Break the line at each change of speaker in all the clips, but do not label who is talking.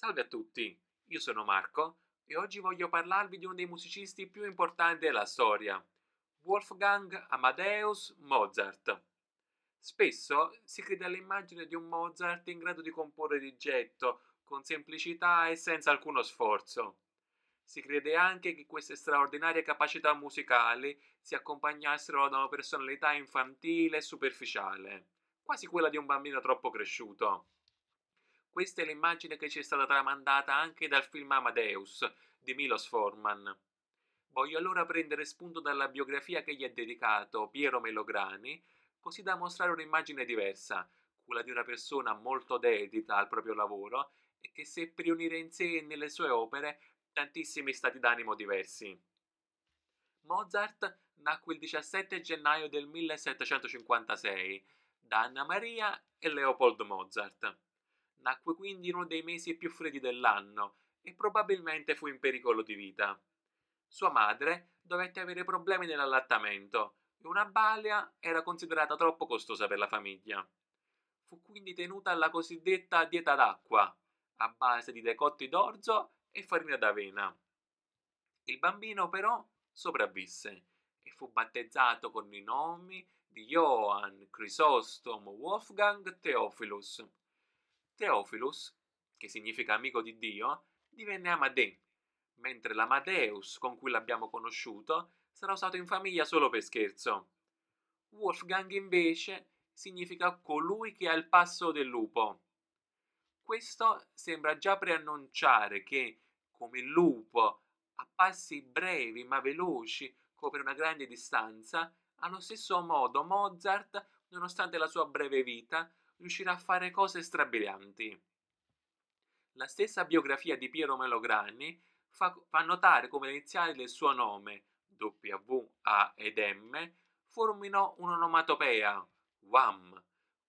Salve a tutti, io sono Marco e oggi voglio parlarvi di uno dei musicisti più importanti della storia, Wolfgang Amadeus Mozart. Spesso si crede all'immagine di un Mozart in grado di comporre di getto, con semplicità e senza alcuno sforzo. Si crede anche che queste straordinarie capacità musicali si accompagnassero da una personalità infantile e superficiale, quasi quella di un bambino troppo cresciuto. Questa è l'immagine che ci è stata tramandata anche dal film Amadeus di Milos Forman. Voglio allora prendere spunto dalla biografia che gli è dedicato Piero Melograni, così da mostrare un'immagine diversa, quella di una persona molto dedita al proprio lavoro e che seppe riunire in sé e nelle sue opere tantissimi stati d'animo diversi. Mozart nacque il 17 gennaio del 1756 da Anna Maria e Leopold Mozart. Nacque quindi in uno dei mesi più freddi dell'anno e probabilmente fu in pericolo di vita. Sua madre dovette avere problemi nell'allattamento e una balia era considerata troppo costosa per la famiglia. Fu quindi tenuta alla cosiddetta dieta d'acqua, a base di decotti d'orzo e farina d'avena. Il bambino però sopravvisse e fu battezzato con i nomi di Johann Chrysostom Wolfgang Theophilus. Theophilus, che significa amico di Dio, divenne Amadè, mentre l'Amadeus con cui l'abbiamo conosciuto sarà usato in famiglia solo per scherzo. Wolfgang invece significa colui che ha il passo del lupo. Questo sembra già preannunciare che, come il lupo, a passi brevi ma veloci copre una grande distanza, allo stesso modo Mozart, nonostante la sua breve vita, riuscirà a fare cose strabilianti. La stessa biografia di Piero Melograni fa, fa notare come le iniziali del suo nome, W, A ed M, formino un'onomatopea, WAM,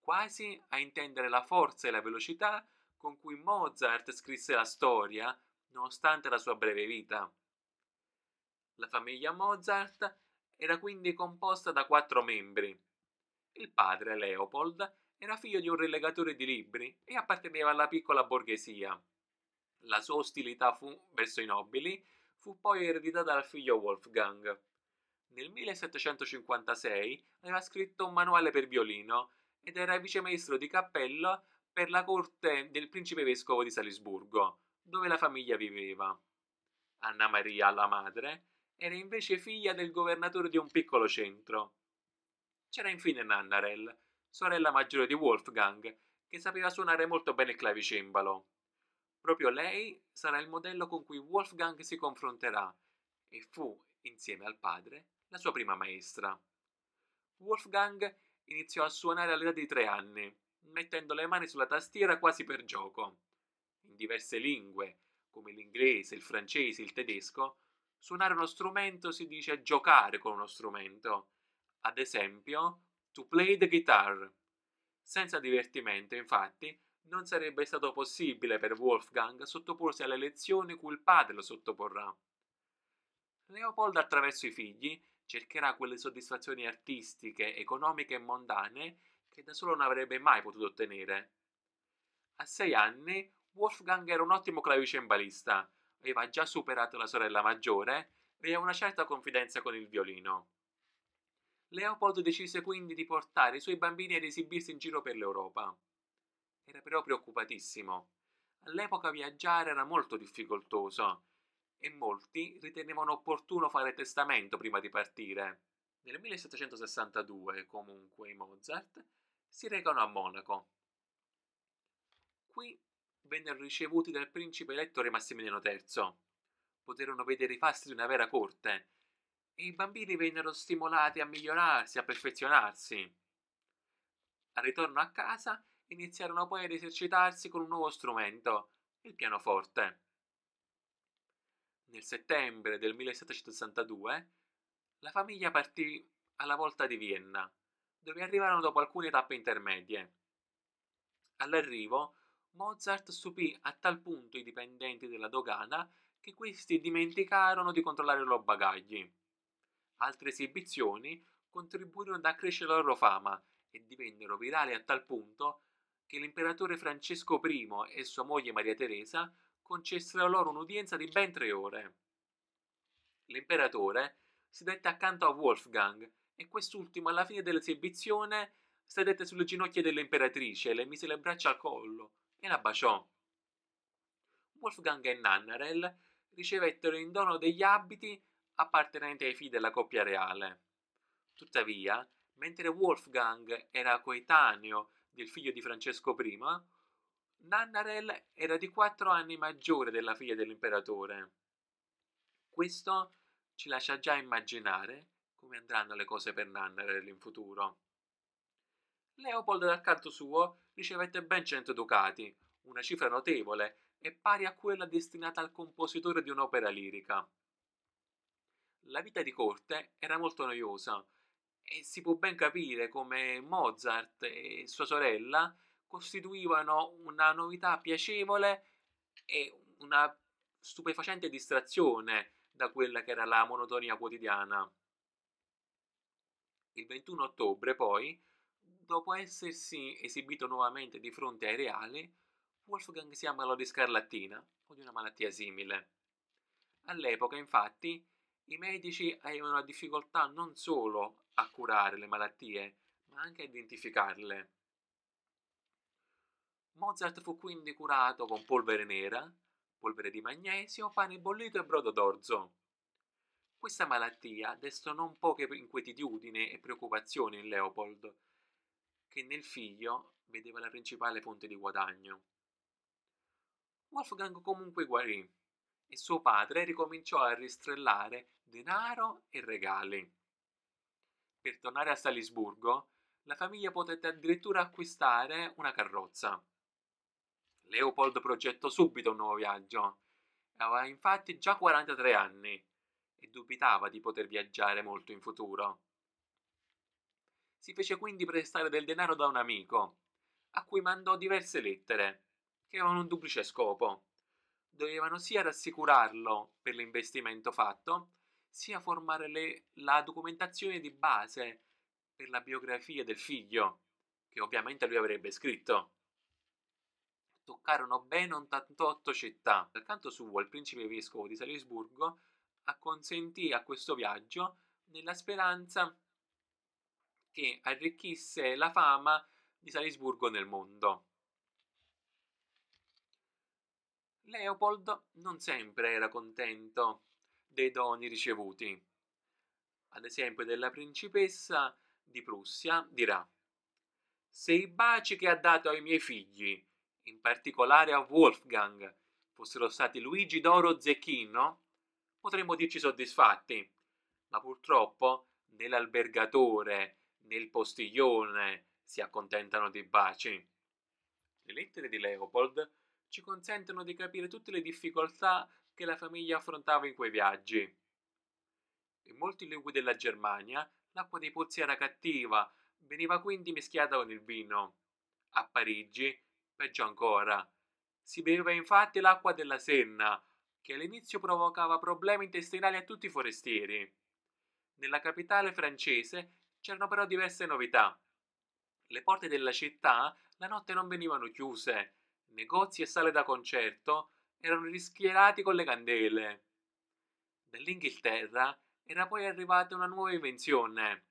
quasi a intendere la forza e la velocità con cui Mozart scrisse la storia, nonostante la sua breve vita. La famiglia Mozart era quindi composta da quattro membri. Il padre, Leopold, era figlio di un rilegatore di libri e apparteneva alla piccola borghesia. La sua ostilità fu, verso i nobili fu poi ereditata dal figlio Wolfgang. Nel 1756 aveva scritto un manuale per violino ed era vicemaestro di cappello per la corte del principe vescovo di Salisburgo, dove la famiglia viveva. Anna Maria, la madre, era invece figlia del governatore di un piccolo centro. C'era infine Nannarel, sorella maggiore di Wolfgang, che sapeva suonare molto bene il clavicembalo. Proprio lei sarà il modello con cui Wolfgang si confronterà e fu, insieme al padre, la sua prima maestra. Wolfgang iniziò a suonare all'età di tre anni, mettendo le mani sulla tastiera quasi per gioco. In diverse lingue, come l'inglese, il francese, il tedesco, suonare uno strumento si dice giocare con uno strumento. Ad esempio, to play the guitar. Senza divertimento, infatti, non sarebbe stato possibile per Wolfgang sottoporsi alle lezioni cui il padre lo sottoporrà. Leopold attraverso i figli cercherà quelle soddisfazioni artistiche, economiche e mondane che da solo non avrebbe mai potuto ottenere. A sei anni Wolfgang era un ottimo clavicembalista, aveva già superato la sorella maggiore e aveva una certa confidenza con il violino. Leopold decise quindi di portare i suoi bambini ad esibirsi in giro per l'Europa. Era però preoccupatissimo. All'epoca viaggiare era molto difficoltoso e molti ritenevano opportuno fare testamento prima di partire. Nel 1762, comunque, i Mozart si recano a Monaco. Qui vennero ricevuti dal principe elettore Massimiliano III. Poterono vedere i fasti di una vera corte i bambini vennero stimolati a migliorarsi, a perfezionarsi. Al ritorno a casa iniziarono poi ad esercitarsi con un nuovo strumento, il pianoforte. Nel settembre del 1762 la famiglia partì alla volta di Vienna, dove arrivarono dopo alcune tappe intermedie. All'arrivo Mozart stupì a tal punto i dipendenti della dogana che questi dimenticarono di controllare i loro bagagli. Altre esibizioni contribuirono ad accrescere la loro fama e divennero virali a tal punto che l'imperatore Francesco I e sua moglie Maria Teresa concessero loro un'udienza di ben tre ore. L'imperatore sedette accanto a Wolfgang e quest'ultimo alla fine dell'esibizione sedette sulle ginocchia dell'imperatrice, le mise le braccia al collo e la baciò. Wolfgang e Nannarel ricevettero in dono degli abiti appartenenti ai figli della coppia reale. Tuttavia, mentre Wolfgang era coetaneo del figlio di Francesco I, Nannarel era di quattro anni maggiore della figlia dell'imperatore. Questo ci lascia già immaginare come andranno le cose per Nannarel in futuro. Leopold dal canto suo ricevette ben cento ducati, una cifra notevole e pari a quella destinata al compositore di un'opera lirica. La vita di corte era molto noiosa e si può ben capire come Mozart e sua sorella costituivano una novità piacevole e una stupefacente distrazione da quella che era la monotonia quotidiana. Il 21 ottobre, poi, dopo essersi esibito nuovamente di fronte ai reali, Wolfgang si ammalò di scarlattina o di una malattia simile. All'epoca, infatti, i medici avevano difficoltà non solo a curare le malattie, ma anche a identificarle. Mozart fu quindi curato con polvere nera, polvere di magnesio, pane bollito e brodo d'orzo. Questa malattia destò non poche inquietudini e preoccupazioni in Leopold, che nel figlio vedeva la principale fonte di guadagno. Wolfgang comunque guarì e suo padre ricominciò a ristrellare denaro e regali. Per tornare a Salisburgo, la famiglia potette addirittura acquistare una carrozza. Leopold progettò subito un nuovo viaggio. Aveva infatti già 43 anni e dubitava di poter viaggiare molto in futuro. Si fece quindi prestare del denaro da un amico, a cui mandò diverse lettere, che avevano un duplice scopo. Dovevano sia rassicurarlo per l'investimento fatto, sia formare le, la documentazione di base per la biografia del figlio, che ovviamente lui avrebbe scritto. Toccarono ben 88 città. Dal canto suo, il principe vescovo di Salisburgo acconsentì a questo viaggio nella speranza che arricchisse la fama di Salisburgo nel mondo. Leopold non sempre era contento dei doni ricevuti. Ad esempio della principessa di Prussia dirà Se i baci che ha dato ai miei figli, in particolare a Wolfgang, fossero stati Luigi d'oro zecchino, potremmo dirci soddisfatti, ma purtroppo né l'albergatore né il postiglione si accontentano dei baci. Le lettere di Leopold ci consentono di capire tutte le difficoltà che la famiglia affrontava in quei viaggi. In molti luoghi della Germania l'acqua dei pozzi era cattiva, veniva quindi mischiata con il vino. A Parigi, peggio ancora, si beveva infatti l'acqua della Senna, che all'inizio provocava problemi intestinali a tutti i forestieri. Nella capitale francese c'erano però diverse novità. Le porte della città la notte non venivano chiuse, negozi e sale da concerto erano rischierati con le candele. Dall'Inghilterra era poi arrivata una nuova invenzione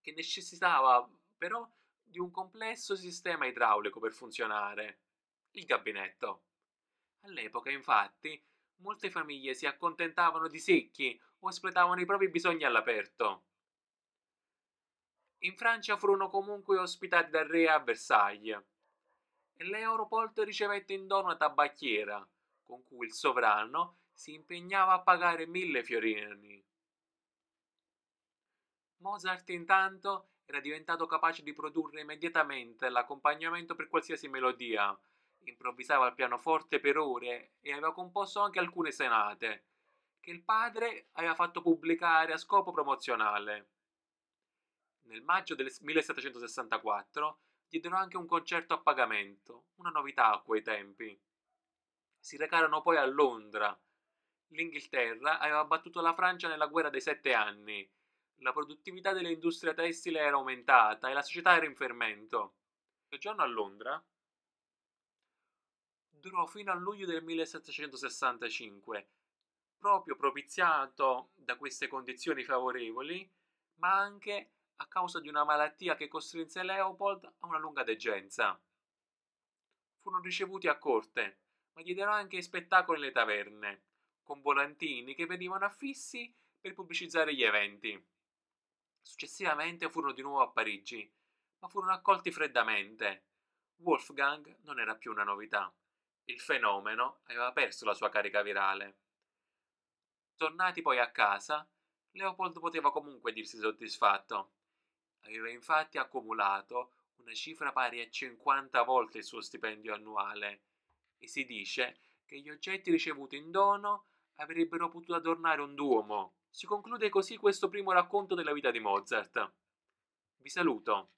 che necessitava però di un complesso sistema idraulico per funzionare, il gabinetto. All'epoca, infatti, molte famiglie si accontentavano di secchi o espletavano i propri bisogni all'aperto. In Francia furono comunque ospitati dal re a Versailles e Leopold ricevette in dono una tabacchiera con cui il sovrano si impegnava a pagare mille fiorini. Mozart intanto era diventato capace di produrre immediatamente l'accompagnamento per qualsiasi melodia, improvvisava al pianoforte per ore e aveva composto anche alcune senate, che il padre aveva fatto pubblicare a scopo promozionale. Nel maggio del 1764 diedero anche un concerto a pagamento, una novità a quei tempi. Si recarono poi a Londra. L'Inghilterra aveva battuto la Francia nella guerra dei sette anni. La produttività dell'industria tessile era aumentata e la società era in fermento. Il giorno a Londra durò fino a luglio del 1765, proprio propiziato da queste condizioni favorevoli, ma anche a causa di una malattia che costrinse Leopold a una lunga degenza. Furono ricevuti a corte, ma diedero anche spettacoli nelle taverne, con volantini che venivano affissi per pubblicizzare gli eventi. Successivamente furono di nuovo a Parigi, ma furono accolti freddamente. Wolfgang non era più una novità. Il fenomeno aveva perso la sua carica virale. Tornati poi a casa, Leopold poteva comunque dirsi soddisfatto. Aveva infatti accumulato una cifra pari a 50 volte il suo stipendio annuale e si dice che gli oggetti ricevuti in dono avrebbero potuto adornare un duomo. Si conclude così questo primo racconto della vita di Mozart. Vi saluto.